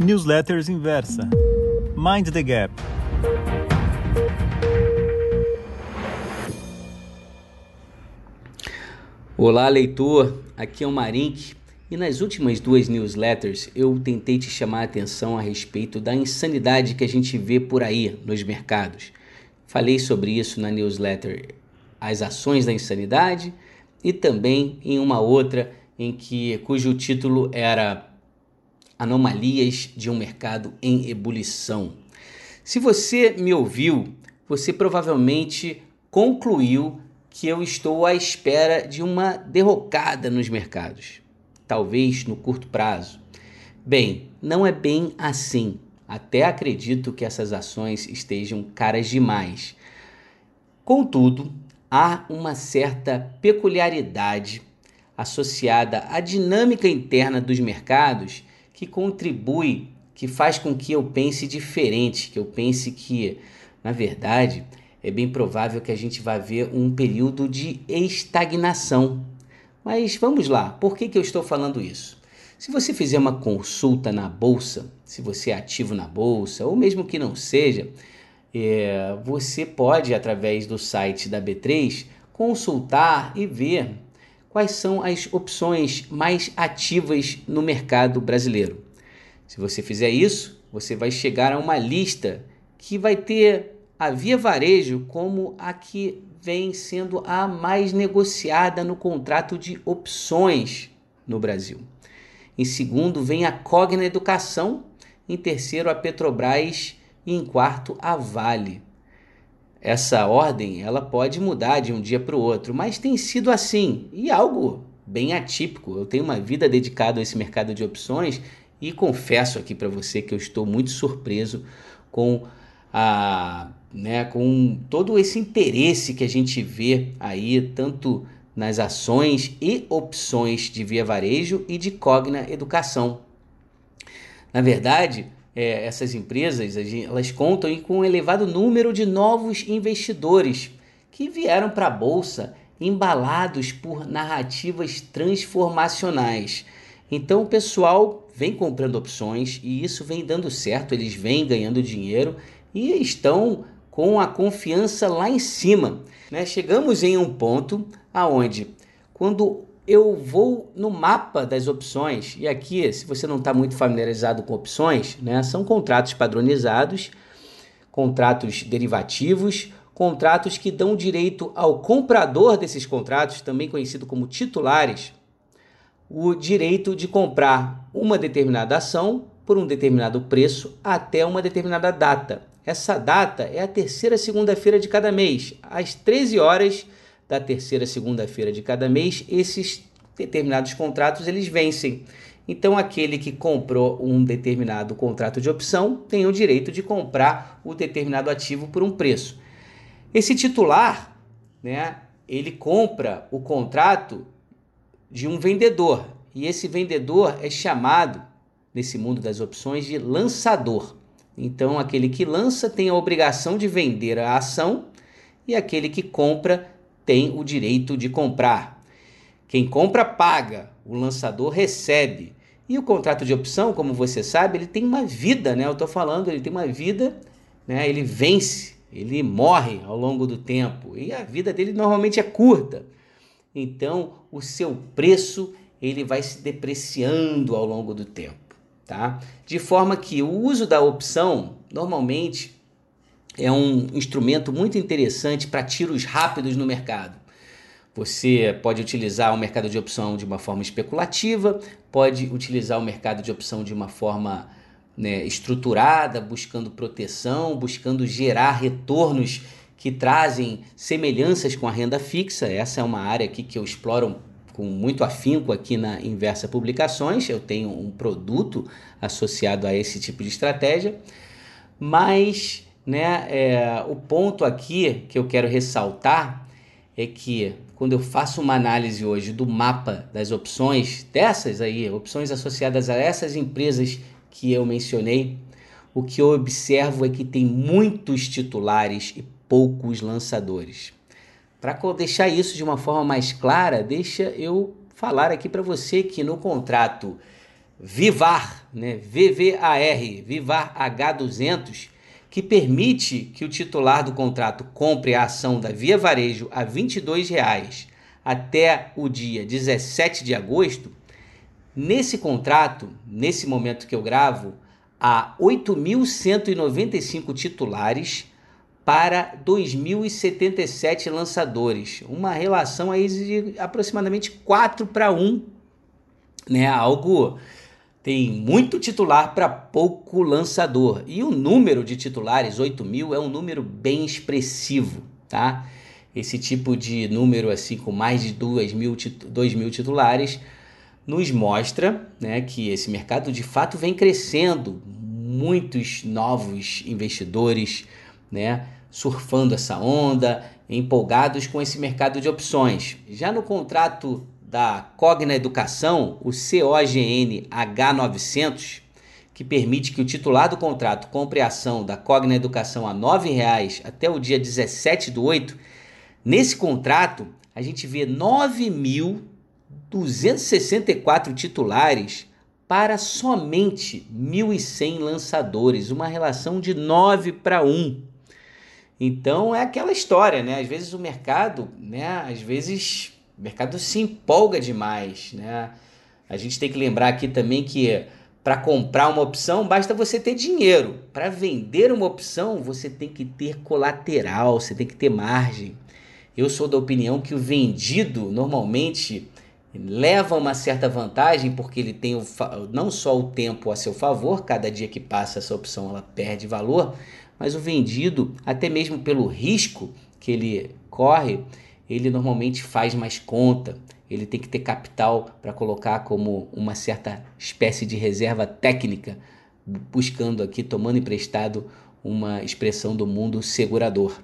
Newsletters Inversa. Mind the Gap. Olá, leitor. Aqui é o Marink e nas últimas duas newsletters eu tentei te chamar a atenção a respeito da insanidade que a gente vê por aí nos mercados. Falei sobre isso na newsletter As Ações da Insanidade e também em uma outra em que cujo título era Anomalias de um mercado em ebulição. Se você me ouviu, você provavelmente concluiu que eu estou à espera de uma derrocada nos mercados, talvez no curto prazo. Bem, não é bem assim. Até acredito que essas ações estejam caras demais. Contudo, há uma certa peculiaridade associada à dinâmica interna dos mercados que contribui, que faz com que eu pense diferente, que eu pense que, na verdade, é bem provável que a gente vá ver um período de estagnação. Mas vamos lá, por que, que eu estou falando isso? Se você fizer uma consulta na bolsa, se você é ativo na bolsa, ou mesmo que não seja, é, você pode, através do site da B3, consultar e ver quais são as opções mais ativas no mercado brasileiro. Se você fizer isso, você vai chegar a uma lista que vai ter a Via Varejo como a que vem sendo a mais negociada no contrato de opções no Brasil. Em segundo, vem a Cogna Educação, em terceiro, a Petrobras e em quarto, a Vale essa ordem ela pode mudar de um dia para o outro, mas tem sido assim e algo bem atípico. Eu tenho uma vida dedicada a esse mercado de opções e confesso aqui para você que eu estou muito surpreso com a, né, com todo esse interesse que a gente vê aí tanto nas ações e opções de Via Varejo e de Cogna Educação. Na verdade, é, essas empresas elas contam com um elevado número de novos investidores que vieram para a bolsa embalados por narrativas transformacionais. Então o pessoal vem comprando opções e isso vem dando certo, eles vêm ganhando dinheiro e estão com a confiança lá em cima. Né? Chegamos em um ponto aonde quando eu vou no mapa das opções, e aqui, se você não está muito familiarizado com opções, né, são contratos padronizados, contratos derivativos, contratos que dão direito ao comprador desses contratos, também conhecido como titulares, o direito de comprar uma determinada ação por um determinado preço até uma determinada data. Essa data é a terceira segunda-feira de cada mês, às 13 horas da terceira segunda-feira de cada mês, esses determinados contratos eles vencem. Então, aquele que comprou um determinado contrato de opção tem o direito de comprar o determinado ativo por um preço. Esse titular, né, ele compra o contrato de um vendedor e esse vendedor é chamado nesse mundo das opções de lançador. Então, aquele que lança tem a obrigação de vender a ação e aquele que compra tem o direito de comprar. Quem compra paga, o lançador recebe. E o contrato de opção, como você sabe, ele tem uma vida, né? Eu estou falando, ele tem uma vida, né? Ele vence, ele morre ao longo do tempo e a vida dele normalmente é curta. Então, o seu preço ele vai se depreciando ao longo do tempo, tá? De forma que o uso da opção normalmente é um instrumento muito interessante para tiros rápidos no mercado. Você pode utilizar o mercado de opção de uma forma especulativa, pode utilizar o mercado de opção de uma forma né, estruturada, buscando proteção, buscando gerar retornos que trazem semelhanças com a renda fixa. Essa é uma área aqui que eu exploro com muito afinco aqui na Inversa Publicações. Eu tenho um produto associado a esse tipo de estratégia, mas né? É, o ponto aqui que eu quero ressaltar é que quando eu faço uma análise hoje do mapa das opções, dessas aí, opções associadas a essas empresas que eu mencionei, o que eu observo é que tem muitos titulares e poucos lançadores. Para deixar isso de uma forma mais clara, deixa eu falar aqui para você que no contrato Vivar, né? VVAR, Vivar H200, que permite que o titular do contrato compre a ação da Via Varejo a R$ 22,00 até o dia 17 de agosto, nesse contrato, nesse momento que eu gravo, há 8.195 titulares para 2.077 lançadores. Uma relação aí de aproximadamente 4 para 1, né? Algo tem muito titular para pouco lançador. E o número de titulares, 8 mil, é um número bem expressivo, tá? Esse tipo de número, assim, com mais de 2 mil, 2 mil titulares, nos mostra né, que esse mercado de fato vem crescendo. Muitos novos investidores, né? Surfando essa onda, empolgados com esse mercado de opções. Já no contrato da Cogna Educação, o COGN H900, que permite que o titular do contrato compre a ação da Cogna Educação a R$ 9,00 até o dia 17 do 8, nesse contrato a gente vê 9.264 titulares para somente 1.100 lançadores, uma relação de 9 para 1. Então é aquela história, né? Às vezes o mercado, né? Às vezes o mercado se empolga demais, né? A gente tem que lembrar aqui também que para comprar uma opção basta você ter dinheiro. Para vender uma opção, você tem que ter colateral, você tem que ter margem. Eu sou da opinião que o vendido normalmente leva uma certa vantagem porque ele tem o, não só o tempo a seu favor, cada dia que passa essa opção ela perde valor, mas o vendido, até mesmo pelo risco que ele corre, ele normalmente faz mais conta, ele tem que ter capital para colocar como uma certa espécie de reserva técnica, buscando aqui, tomando emprestado uma expressão do mundo segurador.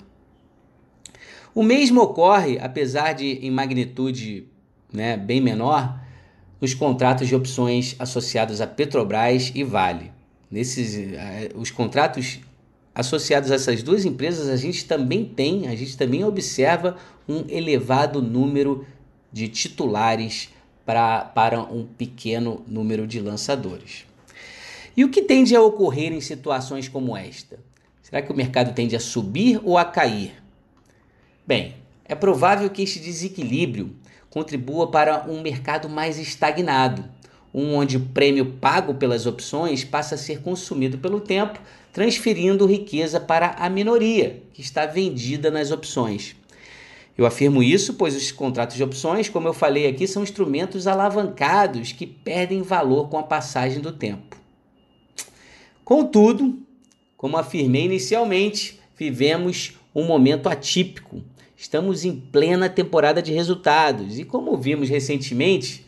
O mesmo ocorre, apesar de em magnitude né, bem menor, nos contratos de opções associados a Petrobras e Vale. Nesses, eh, os contratos associados a essas duas empresas, a gente também tem, a gente também observa um elevado número de titulares pra, para um pequeno número de lançadores. E o que tende a ocorrer em situações como esta? Será que o mercado tende a subir ou a cair? Bem, é provável que este desequilíbrio contribua para um mercado mais estagnado, um onde o prêmio pago pelas opções passa a ser consumido pelo tempo transferindo riqueza para a minoria que está vendida nas opções. Eu afirmo isso pois os contratos de opções, como eu falei aqui, são instrumentos alavancados que perdem valor com a passagem do tempo. Contudo, como afirmei inicialmente, vivemos um momento atípico. Estamos em plena temporada de resultados e, como vimos recentemente,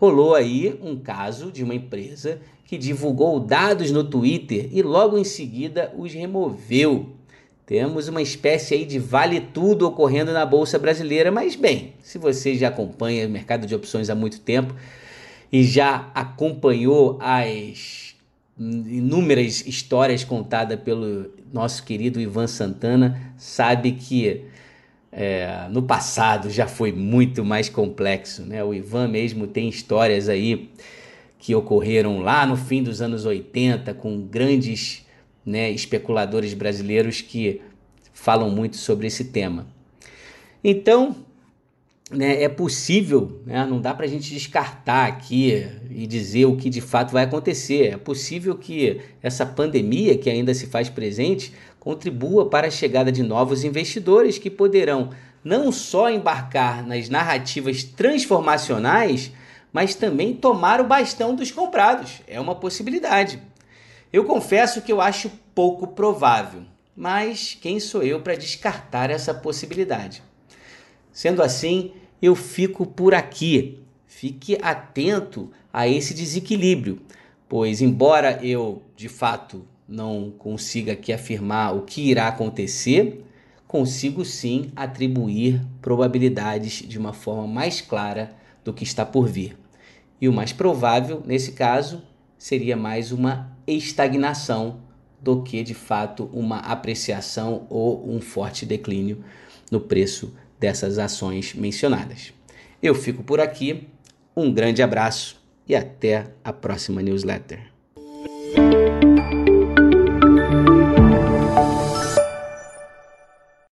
rolou aí um caso de uma empresa que divulgou dados no Twitter e logo em seguida os removeu. Temos uma espécie aí de vale tudo ocorrendo na bolsa brasileira, mas bem, se você já acompanha o mercado de opções há muito tempo e já acompanhou as inúmeras histórias contadas pelo nosso querido Ivan Santana, sabe que é, no passado já foi muito mais complexo, né? O Ivan mesmo tem histórias aí que ocorreram lá no fim dos anos 80 com grandes né, especuladores brasileiros que falam muito sobre esse tema. Então, né, é possível, né, não dá para a gente descartar aqui e dizer o que de fato vai acontecer. É possível que essa pandemia que ainda se faz presente contribua para a chegada de novos investidores que poderão não só embarcar nas narrativas transformacionais, mas também tomar o bastão dos comprados. É uma possibilidade. Eu confesso que eu acho pouco provável, mas quem sou eu para descartar essa possibilidade? Sendo assim, eu fico por aqui. Fique atento a esse desequilíbrio, pois, embora eu de fato não consiga aqui afirmar o que irá acontecer, consigo sim atribuir probabilidades de uma forma mais clara do que está por vir. E o mais provável, nesse caso, seria mais uma estagnação do que de fato uma apreciação ou um forte declínio no preço dessas ações mencionadas. Eu fico por aqui, um grande abraço, e até a próxima newsletter.